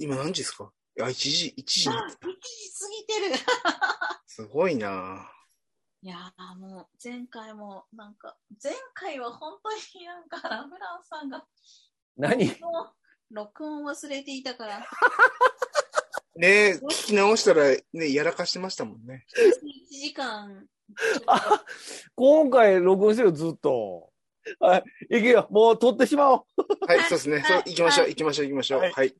今何時ですか？あ、1時、1時あ、。1時過ぎてる。すごいないやーもう前回もなんか前回は本当になんかラフランさんが何？録音忘れていたから ねえ、聞き直したらね、やらかしてましたもんね。1時間あ、今回録音してる、ずっと。はい。行けよ。もう撮ってしまおう。はい、そうですね。そう、行きましょう、はい行きましょう、行きましょう。はいはい。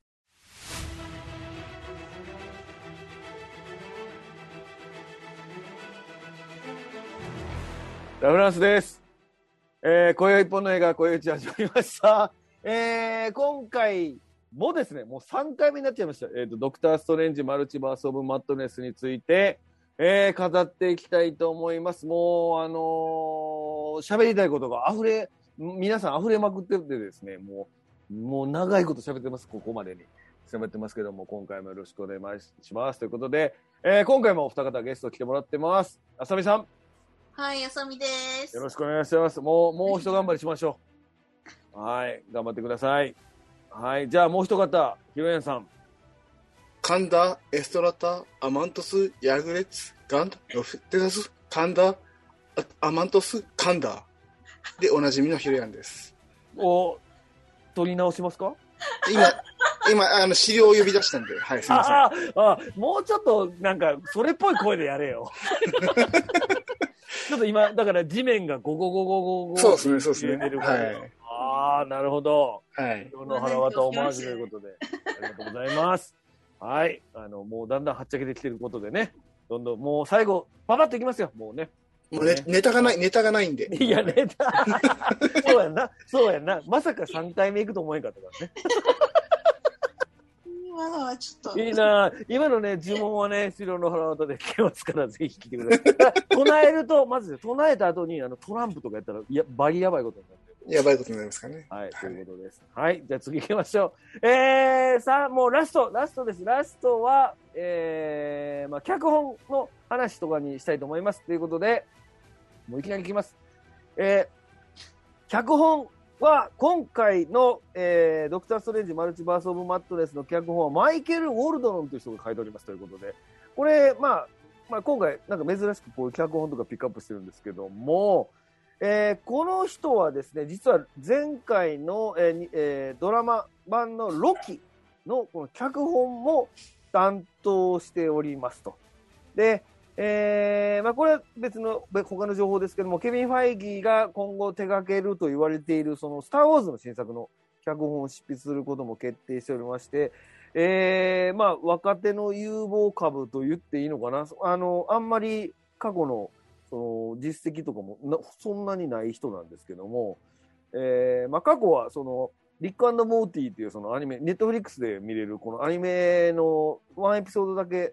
ラフランスです。えー、今宵一本の映画、今宵一始まりました。えー、今回もですね、もう3回目になっちゃいました。えっ、と、ドクター・ストレンジ・マルチバース・オブ・マットネスについて、えー、語っていきたいと思います。もう、あのー喋りたいことが溢れ、皆さん溢れまくっててですね、もう、もう長いこと喋ってます、ここまでに。喋ってますけども、今回もよろしくお願いします。ということで、えー、今回もお二方ゲスト来てもらってます。あさみさん。はいあさみですよろしくお願いします。もう、もう一頑張りしましょう。はい、頑張ってください。はい、じゃあもう一方、ひろやんさん。カンダ、エストラタ、アマントス、ヤグレッツ、ガンダ、ロフテタス、カンダ、あアマントス、カンダ。で、おなじみのヒロヤンです。お、取り直しますか？今、今、あの、資料を呼び出したんで、はい、すみません。ああ、あもうちょっと、なんか、それっぽい声でやれよ。ちょっと今、だから地面がゴゴゴゴゴゴそうですね、そうですね。はい。ああ、なるほど。はい。今日の腹渡オマージュということで、ありがとうございます。はい。あの、もうだんだんはっちゃけてきてることでね、どんどん、もう最後、パパッといきますよ、もうね。もうね、ネタがない、ネタがないんで。いや、ネタ。そうやんな。そうやんな。まさか3回目行くと思えんかったからね。今のはちょっといいな今のね、呪文はね、白の腹渡で聞けますから、ぜひ聞いてください。唱えると、まず、唱えた後に、あの、トランプとかやったら、いや、バリやばいことになる。やばいことになりますかね。はい、ということです。はい、じゃあ次行きましょう。えー、さあ、もうラスト、ラストです。ラストは、えー、まあ、脚本の話とかにしたいと思います。ということで、もういきなりいきます。えー、脚本は、今回の、えー、ドクター・ストレンジ・マルチバース・オブ・マットネスの脚本は、マイケル・ウォルドロンという人が書いておりますということで、これ、まあ、まあ、今回、なんか珍しくこういう脚本とかピックアップしてるんですけども、えーこの人はですね、実は前回の、えーえードラマ版のロキのこの脚本も担当しておりますと。で、えーまあ、これは別の他の情報ですけども、ケビン・ファイギーが今後手掛けると言われている、そのスター・ウォーズの新作の脚本を執筆することも決定しておりまして、えーまあ、若手の有望株と言っていいのかな、あの、あんまり過去のその実績とかもそんなにない人なんですけども、えーまあ、過去はそのリックモーティーっていうそのアニメ、ネットフリックスで見れるこのアニメのワンエピソードだけ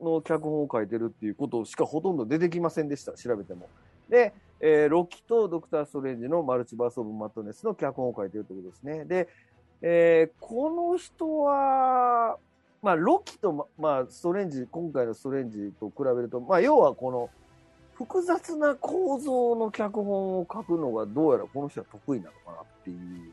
の脚本を書いてるっていうことしかほとんど出てきませんでした、調べても。で、えーロキとドクター・ストレンジのマルチバース・オブ・マットネスの脚本を書いてるってことですね。で、えーこの人は、まあ、ロキと、ままあ、ストレンジ、今回のストレンジと比べると、まあ、要はこの、複雑な構造の脚本を書くのがどうやらこの人は得意なのかなっていう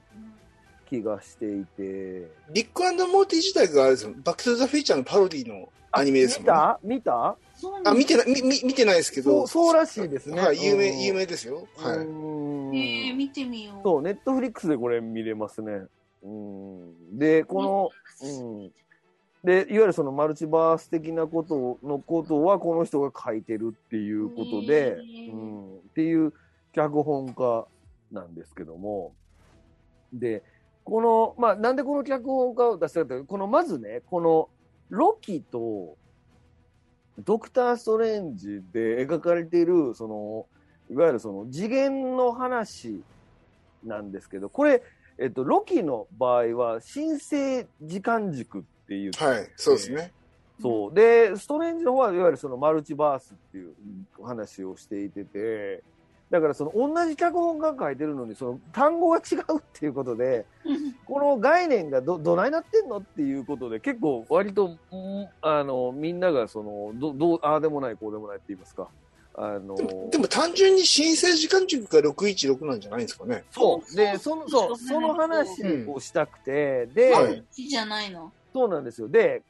気がしていて。リックモーティ自体があれですよ。バックトゥザフィーチャーのパロディのアニメですもんね。見た？見た？あ、見てない、みみ見てないですけど。そうそうらしいですねはい、有名、うん有名ですよ。はうい。えー、見てみようそう、ネットフリックスでこれ見れますね。うん。で、この、うん。で、いわゆるそのマルチバース的なことのことはこの人が書いてるっていうことで、うん。っていう脚本家なんですけども。で、この、まあ、なんでこの脚本家を出したかというと、この、まずね、この、ロキと、ドクター・ストレンジで描かれている、その、いわゆるその次元の話なんですけど、これ、えっと、ロキの場合は、神聖時間軸っていう、はい、そうですね。そう。で、ストレンジの方はいわゆるそのマルチバースっていう話をしていてて、だからその同じ脚本が書いてるのに、その単語が違うっていうことで、この概念がど、どないなってんのっていうことで、結構割と、うんあの、みんながその、ど、どう、ああでもない、こうでもないって言いますか。あのでも、でも単純に申請時間軸が616なんじゃないんですかね。そう。で、その、そう、その話をしたくて、で、はいじゃないのそうなんですよ。で、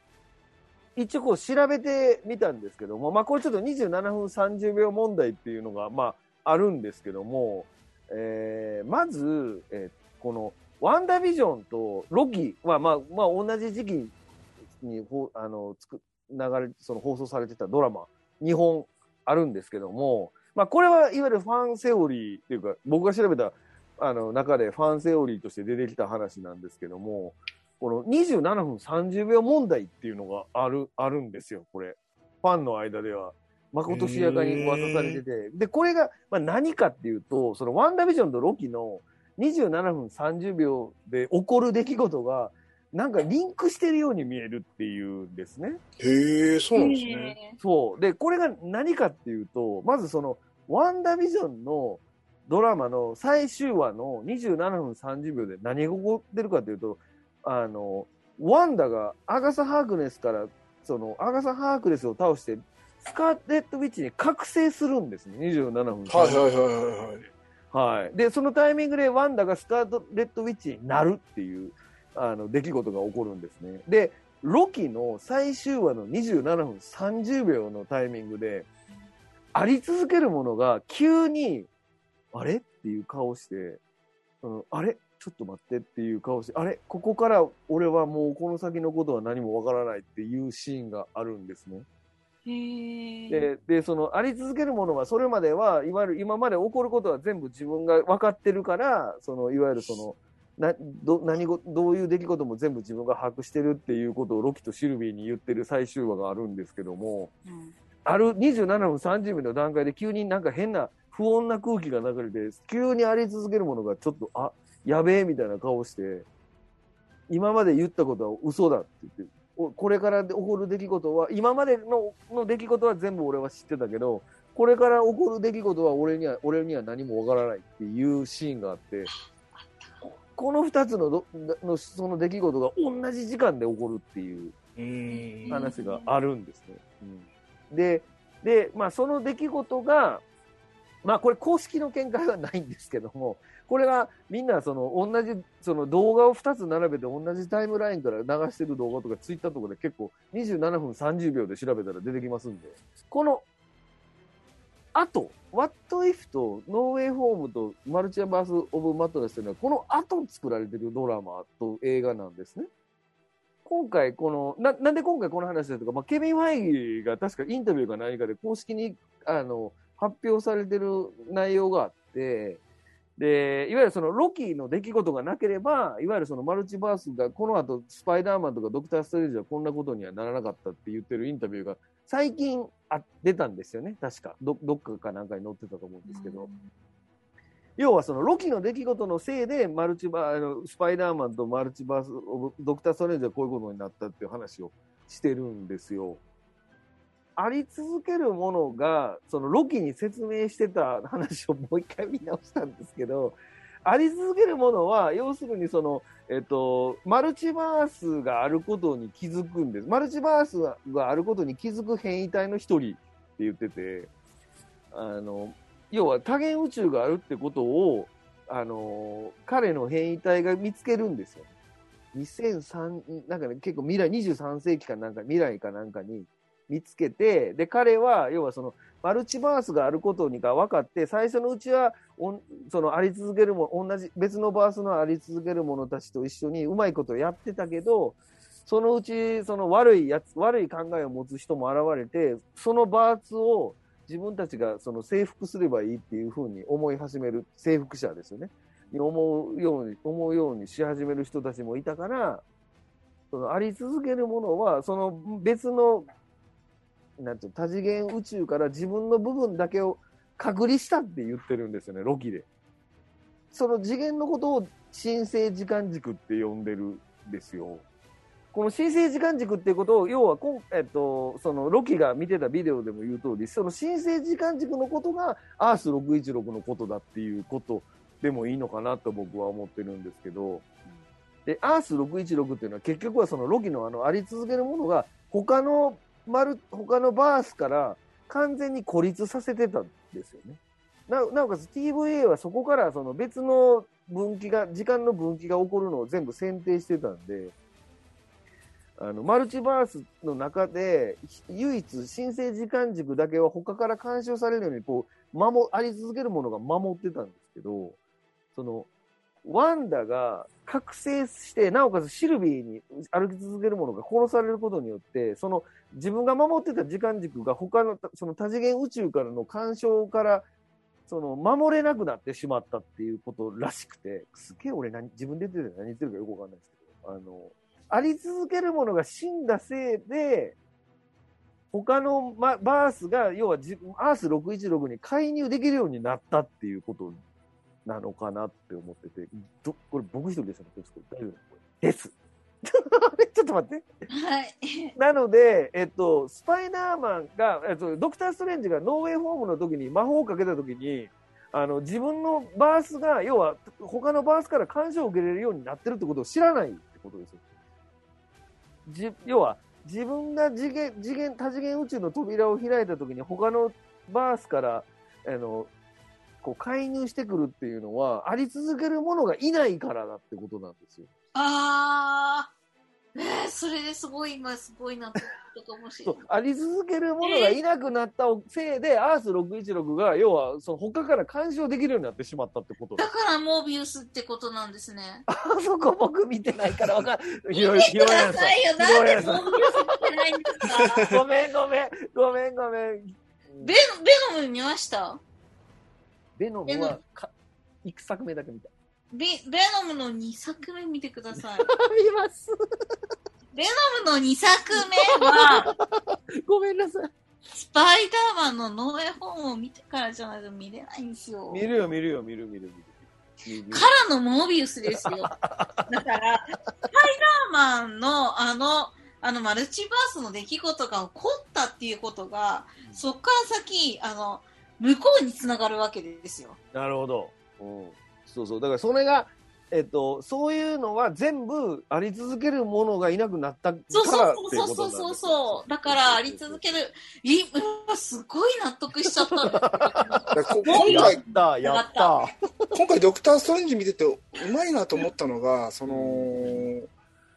一応こう調べてみたんですけども、まあこれちょっと27分30秒問題っていうのが、まああるんですけども、えー、まず、えー、このワンダービジョンとロキは、まあ、まあ同じ時期にほあのつく流れ、その放送されてたドラマ、2本あるんですけども、まあこれはいわゆるファンセオリーっていうか、僕が調べたあの中でファンセオリーとして出てきた話なんですけども、この27分30秒問題っていうのがある、あるんですよ、これ。ファンの間では。まことしやかに噂されてて。で、これが、まあ、何かっていうと、そのワンダービジョンとロキの27分30秒で起こる出来事が、なんかリンクしてるように見えるっていうんですね。へえ、そうなんですね。そう。で、これが何かっていうと、まずその、ワンダービジョンのドラマの最終話の27分30秒で何が起こってるかっていうと、あの、ワンダがアガサ・ハークネスから、その、アガサ・ハークネスを倒して、スカーレット・ウィッチに覚醒するんですね、27分。はいはいはいはいはい。はい。で、そのタイミングでワンダがスカーレット・ウィッチになるっていう、あの、出来事が起こるんですね。で、ロキの最終話の27分30秒のタイミングで、あり続けるものが急に、あれっていう顔して、うん、あれ？ちょっと待ってっていう顔して、あれ？ここから俺はもうこの先のことは何もわからないっていうシーンがあるんですね。で、で、その、あり続けるものは、それまでは、いわゆる今まで起こることは全部自分が分かってるから、その、いわゆるその、な、ど、何ご、どういう出来事も全部自分が把握してるっていうことをロキとシルビーに言ってる最終話があるんですけども、うん。ある27分30秒の段階で急になんか変な不穏な空気が流れて、急にあり続けるものがちょっと、あ、やべえみたいな顔して、今まで言ったことは嘘だって言って、おこれから起こる出来事は、今までのの出来事は全部俺は知ってたけど、これから起こる出来事は俺には、俺には何もわからないっていうシーンがあって、この二つのどのその出来事が同じ時間で起こるっていう。話があるんですね。うん、で、で、まあその出来事が、まあこれ公式の見解はないんですけども、これがみんなその同じ、その動画を2つ並べて同じタイムラインから流してる動画とかツイッターとかで結構27分30秒で調べたら出てきますんで、この後、What If と No Way Home とマルチアバース・オブ・マットネスというのはこの後作られてるドラマと映画なんですね。今回この、な、なんで今回この話だとか、まあ、ケビン・ファイギーが確かインタビューか何かで公式に、あの、発表されてる内容があって、で、いわゆるそのロキの出来事がなければ、いわゆるそのマルチバースがこの後スパイダーマンとかドクター・ストレンジはこんなことにはならなかったって言ってるインタビューが最近あ出たんですよね。確か。ど、どっかかなんかに載ってたと思うんですけど。要はそのロキの出来事のせいでマルチバあのスパイダーマンとマルチバースドクター・ストレンジはこういうことになったっていう話をしてるんですよ。あり続けるものがそのロキに説明してた話をもう一回見直したんですけど、あり続けるものは要するにその、えっと、マルチバースがあることに気づくんです。マルチバースがあることに気づく変異体の一人って言ってて、あの、要は多元宇宙があるってことを、あの、彼の変異体が見つけるんですよ。2003、なんかね、結構未来、23世紀かなんか、未来かなんかに見つけて、で、彼は、要はその、マルチバースがあることにが分かって、最初のうちは、おその、あり続けるも、同じ、別のバースのあり続ける者たちと一緒にうまいことをやってたけど、そのうち、その悪いやつ、悪い考えを持つ人も現れて、そのバースを自分たちがその征服すればいいっていうふうに思い始める、征服者ですよね。に思うように、思うようにし始める人たちもいたから、そのあり続けるものは、その別の、なんていう多次元宇宙から自分の部分だけを隔離したって言ってるんですよね、ロキで。その次元のことを神聖時間軸って呼んでるんですよ。この神聖時間軸っていうことを、要は、えっと、そのロキが見てたビデオでも言う通り、その神聖時間軸のことがアース616のことだっていうことでもいいのかなと僕は思ってるんですけど、で、アース616っていうのは結局はそのロキのあのあり続けるものが他の丸、他のバースから完全に孤立させてたんですよね。ななおかつ TVA はそこからその別の分岐が、時間の分岐が起こるのを全部選定してたんで、あの、マルチバースの中で、唯一、新生時間軸だけは他から干渉されるように、こう、守、あり続けるものが守ってたんですけど、その、ワンダが覚醒して、なおかつシルビーに歩き続けるものが殺されることによって、その自分が守ってた時間軸が他の、その多次元宇宙からの干渉から、その守れなくなってしまったっていうことらしくて、すげえ俺何、自分で言ってて何言ってるかよくわかんないですけど、あの、あり続けるものが死んだせいで、他の、ま、バースが、要は自分、アース616に介入できるようになったっていうことなのかなって思ってて、どこれ僕一人でしょ大丈夫です。ちょっと待って。はい。なので、えっと、スパイダーマンが、えっと、ドクター・ストレンジがノーウェイホームの時に魔法をかけた時に、あの、自分のバースが、要は、他のバースから干渉を受けれるようになってるってことを知らないってことですよ。じ要は、自分が次元、次元、多次元宇宙の扉を開いた時に他のバースから、あの、こう介入してくるっていうのは、あり続けるものがいないからだってことなんですよ。あー、えー、それですごい今すごいなって思ったかもしれない。あり続けるものがいなくなったせいで、アース616が、要は、その他から干渉できるようになってしまったってことだからモービウスってことなんですね。あそこ僕見てないからわかんない。見てくださいよ。ん。なんでモービウス見てないんですか？ごめんごめん。ごめんごめん。ベベノム見ました？ベノムはか、一作目だけ見た。ベベノムの2作目見てください。見ます。ベノムの2作目は、ごめんなさい。スパイダーマンのノーエホームを見てからじゃないと見れないんですよ。見るよ、見るよ、見る見る見る。見るからのモービウスですよ。だから、スパイダーマンのあの、あのマルチバースの出来事が起こったっていうことが、そっから先、あの、向こうにつながるわけですよ。なるほど。うん。そうそう。だからそれが、えっと、そういうのは全部あり続けるものがいなくなったからっていそうそうそうそうそうそう。だから、あり続ける。い、うわすごい納得しちゃった今回やった、やった。今回ドクター・ストレンジ見ててうまいなと思ったのが、その、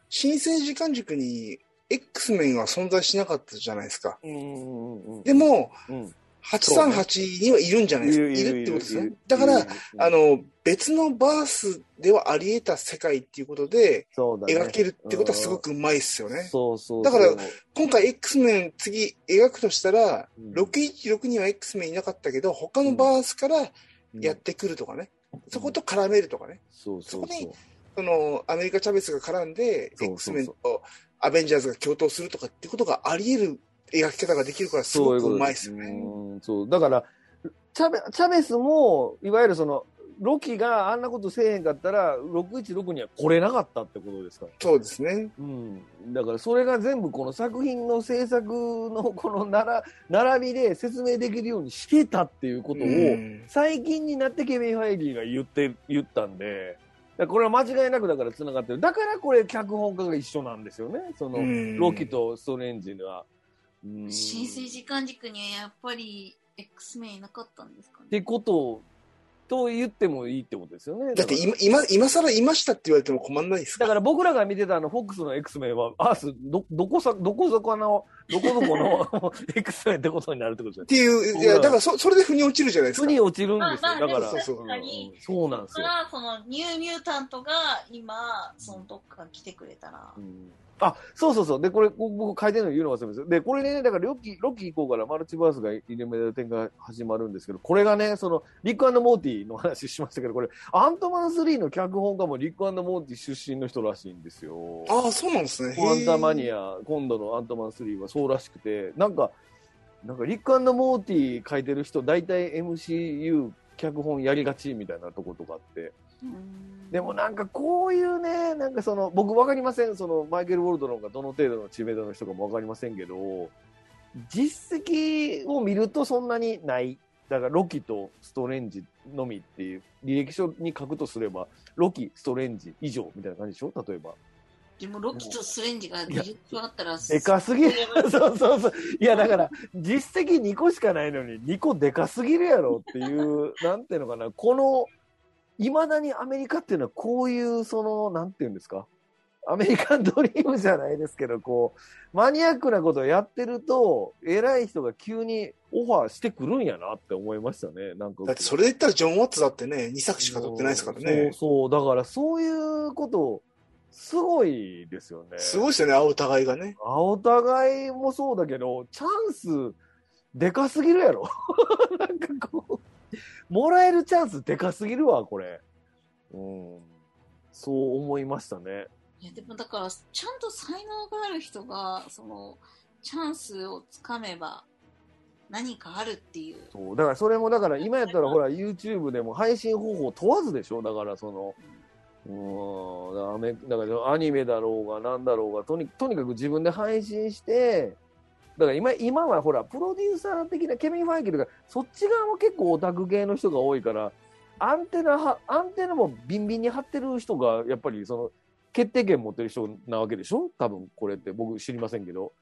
新生時間軸に X メンは存在しなかったじゃないですか。うんうんうん。でも、うん、838にはいるんじゃないですか。いるってことですね。だから、あ、の、別のバースではあり得た世界っていうことで描けるってことはすごくうまいっすよね。そうそう。だから今回 X メン次描くとしたら、うん616には X メンいなかったけど、他のバースからうんやってくるとかね。そこと絡めるとかね。そこに。その、アメリカ・チャベスが絡んで、X メンとアベンジャーズが共闘するとかってことがあり得る描き方ができるから、すごくうまいっすよね。うんそう。だから、チャベチャベスも、いわゆるその、ロキがあんなことせえへんかったら、616には来れなかったってことですから。そうですね。うん。だからそれが全部この作品の制作のこのなら並びで説明できるようにしてたっていうことを、うん最近になってケビン・ファイリーが言って、言ったんで、これは間違いなくだから繋がってる。だからこれ脚本家が一緒なんですよね。その、うんロキとストレンジは。うん新生時間軸にはやっぱり X メンいなかったんですかね。ってことと言ってもいいってことですよね。だってから今、今、今更いましたって言われても困んないですか？だから僕らが見てたあの、フォックスの X メンは、アース、ど、どこさ、どこそこの、どこどこの X メンってことになるってことっですよていう、いや、だからそ、それで腑に落ちるじゃないですか。腑に落ちるんですよ。だから、そうそうなんですよ。だから、そのニューミュータントが今、そのどっか来てくれたら。うんあ、そうそうそう。で、これ、こ僕書いてるの言うの忘れました。で、これね、だからロキ、ロキ以降からマルチバースがイルメダ展が始まるんですけど、これがね、その、リックモーティの話しましたけど、これ、アントマン3の脚本家もリックモーティ出身の人らしいんですよ。ああ、そうなんですね。ファンタマニア。ア、今度のアントマン3はそうらしくて、なんか、なんかリックモーティ書いてる人、大体 MCU 脚本やりがちみたいなとことかあって、うんでもなんかこういうね、なんかその、僕わかりません、そのマイケル・ウォルドロンがどの程度の知名度の人かもわかりませんけど、実績を見るとそんなにない。だからロキとストレンジのみっていう履歴書に書くとすれば、ロキ、ストレンジ以上みたいな感じでしょ？例えば。でもロキとスレンジが技術あったら、でかすぎる。そうそうそう。いや、だから、実績2個しかないのに、2個でかすぎるやろっていう、なんていうのかな、この、いまだにアメリカっていうのはこういう、その、なんていうんですか、アメリカンドリームじゃないですけど、こう、マニアックなことをやってると、偉い人が急にオファーしてくるんやなって思いましたね。なんか。だってそれで言ったらジョン・ワッツだってね、2作しか撮ってないですからね。そう、そう、だからそういうこと、すごいですよね。すごいですよね、会う互いがね。あお互いもそうだけど、チャンス、でかすぎるやろ。なんかこう、もらえるチャンスでかすぎるわ、これ。うん。そう思いましたね。いや、でもだから、ちゃんと才能がある人が、その、チャンスをつかめば、何かあるっていう。そう。だからそれも、だから今やったらほら、YouTube でも配信方法問わずでしょだからその、うーん、だからアニメだろうがなんだろうが、とにとにかく自分で配信して、だから今今はほら、プロデューサー的なケビン・ファイケルが、そっち側も結構オタク系の人が多いから、アンテナは、アンテナもビンビンに張ってる人が、やっぱりその、決定権持ってる人なわけでしょ？多分これって僕知りませんけど。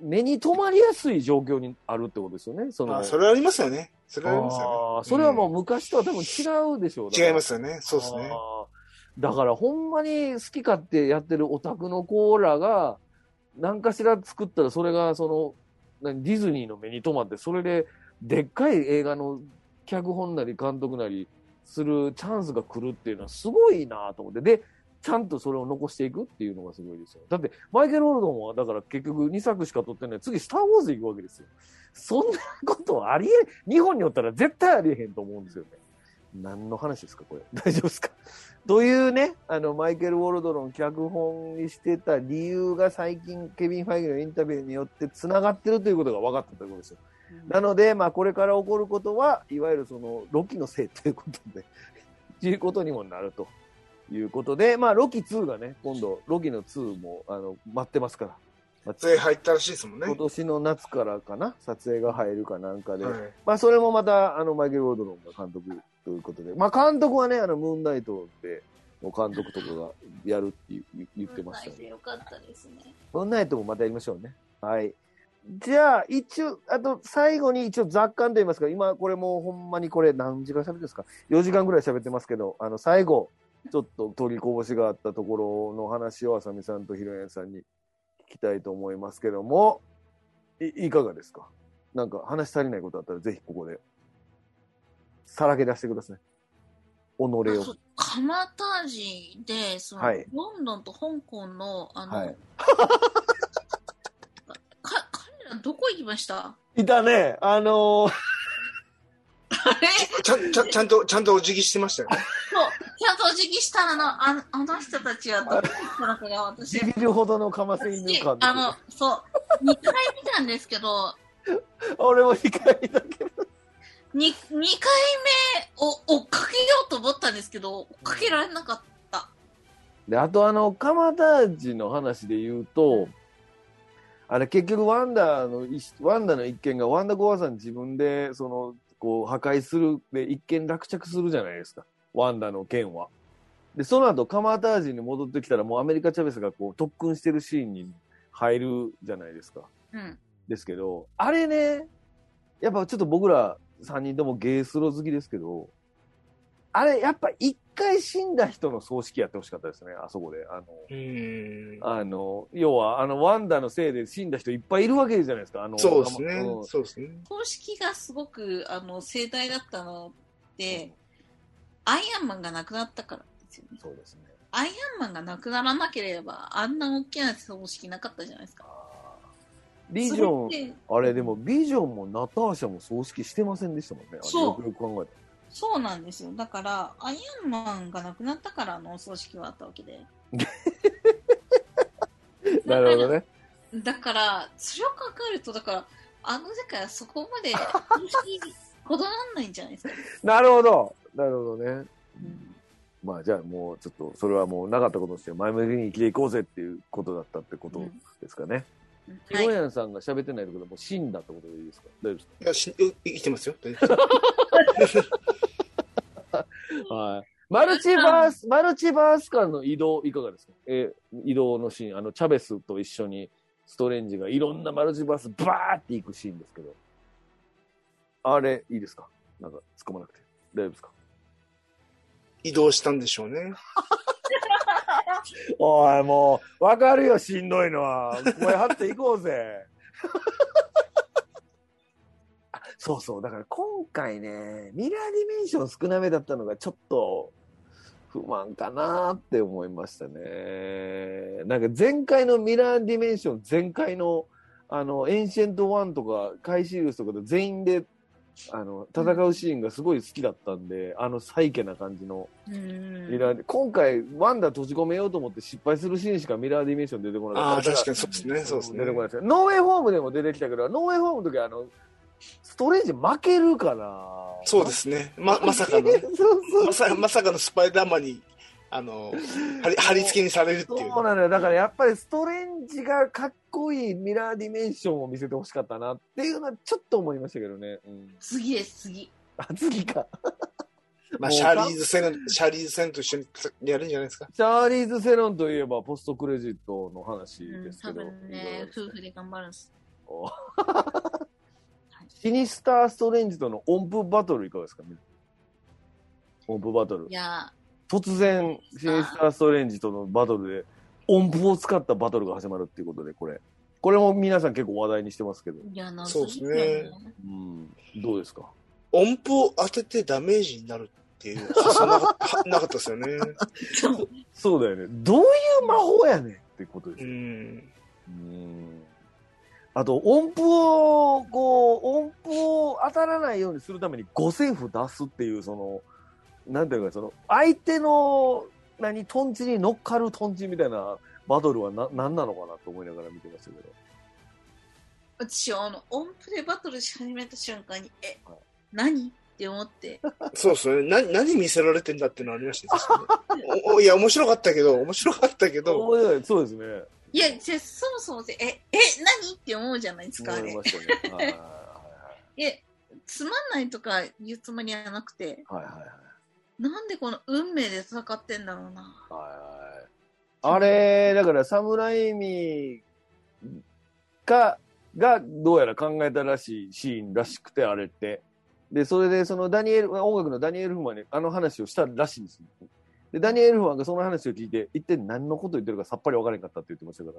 目に留まりやすい状況にあるってことですよね？そのあそれはありますよね。それはありますよね。それはもう昔とは多分違うでしょう。。違いますすよね。そうですね。だからほんまに好き勝手やってるオタクのコーラが、何かしら作ったらそれがその、何ディズニーの目に留まって、それででっかい映画の脚本なり監督なりするチャンスが来るっていうのはすごいなと思って。で、ちゃんとそれを残していくっていうのがすごいですよ。だって、マイケル・オルドンは、だから結局2作しか撮ってない。次、スター・ウォーズ行くわけですよ。そんなことありえ、日本におったら絶対ありえへんと思うんですよね。何の話ですか、これ？大丈夫ですか？というね、あの、マイケル・ウォルドロン脚本にしてた理由が最近、ケビン・ファイゲルのインタビューによって繋がってるということが分かったということですよ。なので、まあ、これから起こることは、いわゆるその、ロキのせいということで、いうことにもなるということで、まあ、ロキ2がね、今度、ロキの2も、あの、待ってますから。まあそれ入ったらしいですもんね。今年の夏からかな、撮影が入るかなんかで、はいまあ、それもまた、あの、マイケル・ウォルドロンが監督ということで、まあ、監督はね、あの、ムーンナイトで、の監督とかがやるって言ってましたね。よかったですね。ムーンナイトもまたやりましょうね。はい。じゃあ、一応、あと、最後に一応雑感と言いますか、今、これもうほんまにこれ何時間喋ってるんですか ?4 時間ぐらい喋ってますけど、あの、最後、ちょっと取りこぼしがあったところの話を、あさみさんとひろやさんに聞きたいと思いますけども、い、いかがですか？なんか話足りないことあったら、ぜひここで、さらけ出してください。己を。あそう蒲田市で、その、はい。ロンドンと香港の、あの、はい。か、彼らどこ行きました？いたね、あのー。あれ？ちゃん、ちゃん、ちゃんと、ちゃんとお辞儀してましたよね。ゃんとお辞儀したらの、ああの人たちはどこ行ったのかが私、ビビるほどのかませ犬私感あの、そう、2回見たんですけど、俺も2回だけど。2, 2回目を追っかけようと思ったんですけど、追っかけられなかった。で、あとあの、蒲田寺の話で言うと、あれ結局ワンダの一、ワンダの一件がワンダゴアさん自分で、その、こう破壊する、で、一見落着するじゃないですか。ワンダの件は。で、その後、蒲田寺に戻ってきたらもうアメリカ・チャベスがこう特訓してるシーンに入るじゃないですか。うん。ですけど、あれね、やっぱちょっと僕ら3人ともゲースロ好きですけど、あれ、やっぱ一回死んだ人の葬式やってほしかったですね、あそこで。あの、うーん。あの、要は、あの、ワンダのせいで死んだ人いっぱいいるわけじゃないですか。あの、そうですねうん。そうですね。公式がすごく、あの、盛大だったのって、アイアンマンがなくなったからですよね。そうですね。アイアンマンがなくならなければ、あんな大きな葬式なかったじゃないですか。ビジョンあれでもビジョンもナターシャも葬式してませんでしたもんね。そうよくよく考えそうなんですよ。だから、アイアンマンがなくなったからのお葬式はあったわけで。なるほどね。だから、それを考えると、だから、あの世界はそこまで 葬式こだわんないんじゃないですか。なるほど。なるほどね。うんまあじゃあもうちょっとそれはもうなかったこととして前向きに生きていこうぜっていうことだったってことですかね。ヒはい。ロヤンさんが喋ってないってことはもう死んだってことでいいですか？大丈夫ですいや、しう生きてますよ。はい。マルチバース、マルチバース間の移動いかがですか？えー移動のシーン、あの、チャベスと一緒にストレンジがいろんなマルチバースバーって行くシーンですけど。あれ、いいですか？なんか突っ込まなくて。大丈夫ですか？移動したんでしょうね。おい、もう、わかるよ、しんどいのは。声張っていこうぜ。あそうそう、だから今回ね、ミラーディメンション少なめだったのがちょっと不満かなって思いましたね。なんか前回のミラーディメンション、前回のあの、エンシェント・ワンとか、カエシリウスとかと全員で、あの、戦うシーンがすごい好きだったんで、あの、サイケな感じのうんミラーで、今回、ワンダ閉じ込めようと思って失敗するシーンしかミラーディメンション出てこなかああ、った。確かにそうですね。そうですね出てこ。ないですよ。ノーウェイホームでも出てきたけど、ノーウェイホームの時は、あの、ストレンジ負けるから。そうですね。ま、まさかの、そうそうまさまさかのスパイダーマンに、あの、貼り貼り付けにされるっていう。そうなのよ。だからやっぱりストレンジがかっこいいミラーディメンションを見せてほしかったなっていうのはちょっと思いましたけどね。うん。次です、次。あ、次か。まあ、シャーリーズ・セロン、シャーリーズ・セロンと一緒にやるんじゃないですか？チャーリーズ・セロンといえばポストクレジットの話うん、ですけど。多分ね、夫婦で頑張るんです。お シニスター・ストレンジとの音符バトルいかがですか？ね音符バトルい。や突然、シニスター・ストレンジとのバトルで音符を使ったバトルが始まるっていうことで、これ。これも皆さん結構話題にしてますけど。ー、いや、なそうですねうん。どうですか？音符を当ててダメージになるっていう発想なかったなかったですよね。そうだよね。どういう魔法やねんってことですうよ。ん。うん。あと、音符を、こう、音符を当たらないようにするために五線譜出すっていう、その、なんていうか、その、相手の、何、トンチに乗っかるトンチみたいなバトルはな、何なのかなと思いながら見てましたけど。私はあの、音符でバトルし始めた瞬間に、えはい、何って思って、そうですね。な、何見せられてんだっていうのありましたね いや、面白かったけど、面白かったけど、そうですね。いや、じゃあそもそもで、え、え、何って思うじゃないですか、あれね。はいはい え、つまんないとか言うつもりはなくて。はいはいはい。なんでこの運命で戦ってんだろうな。はいはい。あれ、だから、侍意味が、が、どうやら考えたらしいシーンらしくて、あれって。で、それで、そのダニエル、音楽のダニエル・フマンにあの話をしたらしいんですよ。で、ダニエル・フマンがその話を聞いて、一体何のこと言ってるかさっぱり分からへんかったって言ってましたか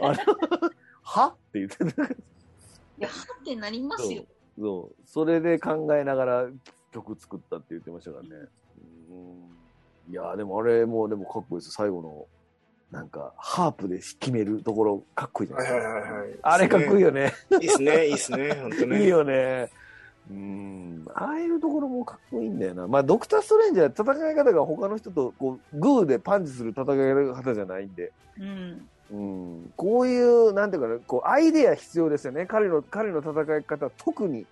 ら。あのはって言ってた。いや、はってなりますよ。そう。それで考えながら曲作ったって言ってましたからね。うん。いやーでもあれも、でもかっこいいです。最後の、なんか、ハープで決めるところ、かっこいいじゃなはいいですか。はいはいはい。あれかっこいいよ。よね。いいっすね、いいっすね、本当ね。いいよね。うん。ああいうところもかっこいいんだよな。まあ、ドクター・ストレンジは戦い方が他の人と、こう、グーでパンチする戦い方じゃないんで。うん。うん、こういう、なんていうかな、こう、アイデア必要ですよね。彼の、彼の戦い方、特に。うん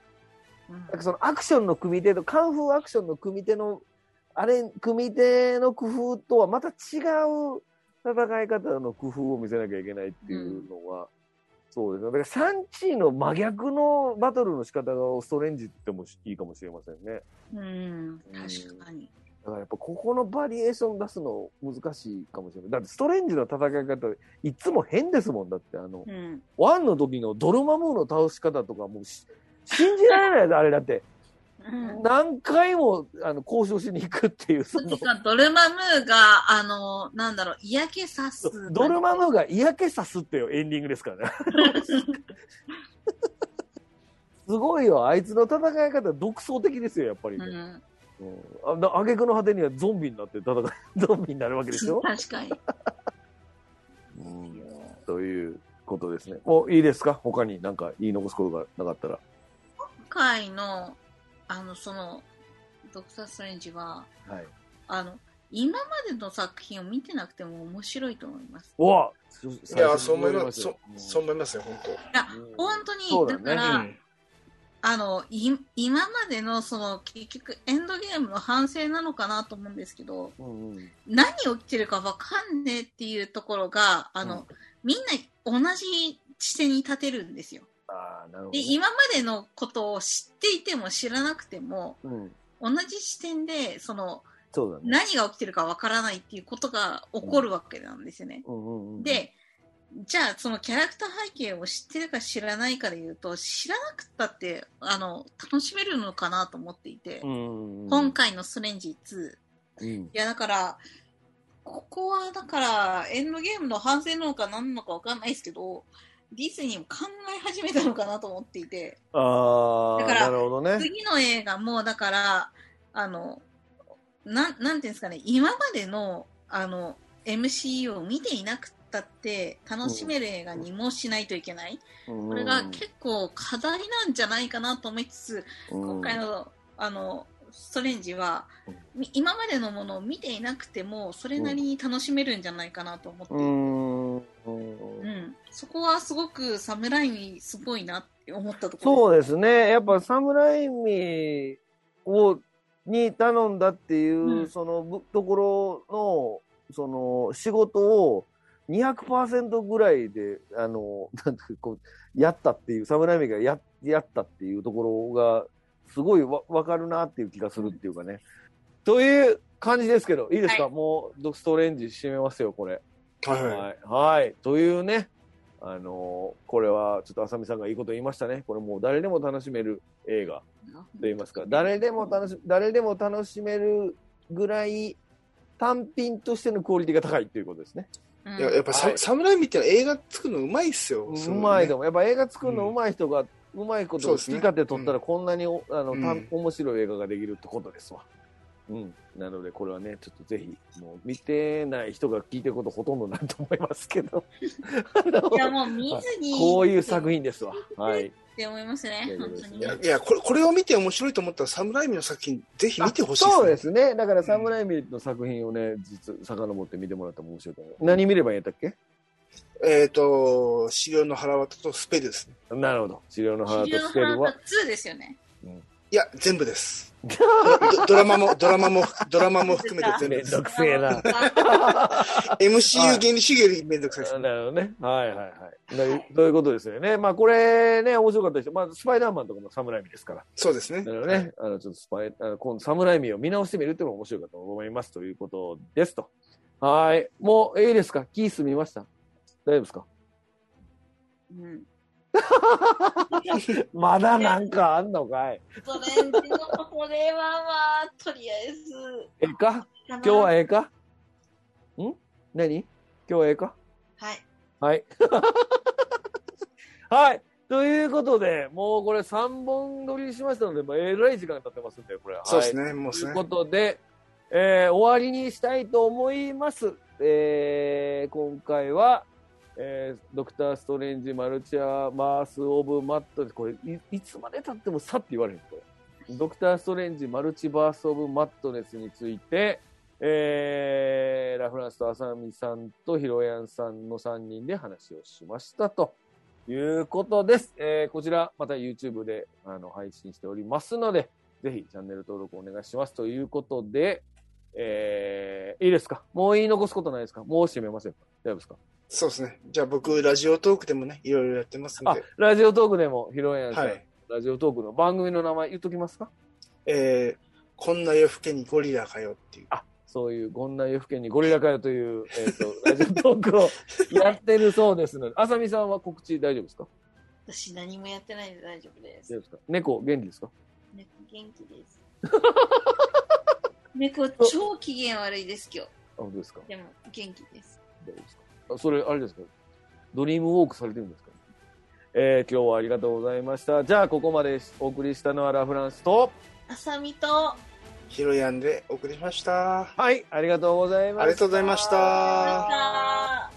なんかそのアクションの組み手と、カンフーアクションの組み手の、あれ、組み手の工夫とはまた違う戦い方の工夫を見せなきゃいけないっていうのは、そうですね。だからサンチーの真逆のバトルの仕方をストレンジってもいいかもしれませんね。うん、確かに。だからやっぱここのバリエーション出すの難しいかもしれない。だってストレンジの戦い方、いつも変ですもん。だってあの、うん。ワンの時のドルマムーの倒し方とかもうし信じられないあれだって。うん。何回もあの交渉しに行くっていう、そのドルマムーが、あの、なんだろう、嫌気さす。ドルマムーが嫌気さすっていうエンディングですからね。すごいよ、あいつの戦い方独創的ですよ、やっぱりね。うん。うんあな挙句の果てにはゾンビになって戦い、ゾンビになるわけでしょ、確かに。うんということですね。もういいですか？他になんか言い残すことがなかったら。今回の、あの、その、ドクター・ストレンジは、はい。あの、今までの作品を見てなくても面白いと思います。おわいや、そう思います。そよそう思いますよ、本いやうん、本当に、だねだから、うん。あの、い今までの、その、結局、エンドゲームの反省なのかなと思うんですけど、うんうん何起きてるかわかんねえっていうところが、あの、みんな同じ地点に立てるんですよ。ああ、なるほどで、ね。今までのことを知っていても知らなくても、うん。同じ視点で、その、そうだね。何が起きてるかわからないっていうことが起こるわけなんですよね。うんうんうん、で、じゃあ、そのキャラクター背景を知ってるか知らないかで言うと、知らなくったって、あの、楽しめるのかなと思っていて、うんうんうん、今回のストレンジ2。うんいや、だから、ここはだから、エンドゲームの反省なのか何なのかわかんないですけど、ディズニーも考え始めたのかなと思っていて、ああ、だからなるほどね。次の映画も、だから、あの、なん、なんていうんですかね、今までの、あの、MCU を見ていなくったって、楽しめる映画にもしないといけない。ここれが結構課題なんじゃないかなと思いつつ、今回の、あの、ストレンジは、み今までのものを見ていなくても、それなりに楽しめるんじゃないかなと思って。うーん。うん、そこはすごくサムライミすごいなって思ったところそうですね。やっぱ、サムライミを、に頼んだっていう、うんそのぶところの、その仕事を200%ぐらいで、あの、なんていうかこう、やったっていう、サムライミがややったっていうところが、すごいわわかるなっていう気がするっていうかね。という感じですけど、いいですか、はいもう、ドクストレンジ締めますよ、これ。はいはい。はい。はい。というね、あのーこれはちょっと浅見さんがいいこと言いましたね。これもう誰でも楽しめる映画と言いますか、誰でも楽し、誰でも楽しめるぐらい単品としてのクオリティが高いということですね。うんいややっぱサ,、はいサムライミってのは映画作るのうまいっすよ。うそのねまいと思う。やっぱ映画作るのうまい人が、うまいことを好き勝手撮ったらこんなにおあの、たうん面白い映画ができるってことですわ。うん。なので、これはね、ちょっとぜひ、もう見てない人が聞いてることほとんどないと思いますけど。いやもう見ずに、こういう作品ですわ。はい。って思いますね、本当にいや、いやこれこれを見て面白いと思ったら、サムライミの作品、ぜひ見てほしいそうでね。すね。だから、サムライミの作品をね、実、遡って見てもらったら面白いと思う。何見ればいいんやったっけ？えっ、と、資料の腹渡とスペルですね。なるほど。治療の腹治療とスケールは？の花。2ですよね。いや、全部です。ド ドラマも、ドラマも、ドラマも含めて全部ですめんど。くせえな。MCU 原理主義よりめんどくさいです。なるほどね。はいはいはい。なということですよね。まあこれね、面白かったですよ。まあスパイダーマンとかもサムライミですから。そうですねだ。からね、あの、ちょっとスパイ、あの今度サムライミを見直してみるっていうのも面白いかと思いますということですと。はい。もう、いいですか？キース見ました？大丈夫ですか？うん。まだなんかあんのかいストレンジのこれはまあ、とりあえず。ええか？今日はええか？ん？何？今日はええか？はい。はい。はい。ということで、もうこれ3本撮りしましたので、まあ、えらい時間経ってますんで、これ。はいそうですね、もうですねという。ことで、えー終わりにしたいと思います。えー今回は、えードクター・ストレンジ・マルチア・マース・オブ・マットこれい、いつまで経ってもさって言われるんこれ。ドクター・ストレンジ・マルチバース・オブ・マットネスについて、えーラフランスと浅見さんとヒロヤンさんの3人で話をしましたということです。えーこちら、また YouTube であの配信しておりますので、ぜひチャンネル登録お願いしますということで、えーいいですか？もう言い残すことないですか？もう閉めません大丈夫ですか？そうですね。じゃあ僕、ラジオトークでもね、いろいろやってますんあで。、ラジオトークでもヒロヤンさん、はい。ラジオトークの番組の名前言っときますか？えー、こんな夜更けにゴリラかよっていう。あ、そういう、こんな夜更けにゴリラかよという、えっ、と、ラジオトークをやってるそうですので、あさみさんは告知大丈夫ですか？私何もやってないんで大丈夫です大丈夫。ですか？猫元気ですか？猫元気です。猫超機嫌悪いです今日。あ、本当ですか？でも元気です。大丈夫ですか？あそれ、あれですか？ドリームウォークされてるんですか？えー、今日はありがとうございました。じゃあ、ここまでお送りしたのはラ・フランスと、あさみと、ヒロヤンでお送りしました。はい、ありがとうございました。ありがとうございました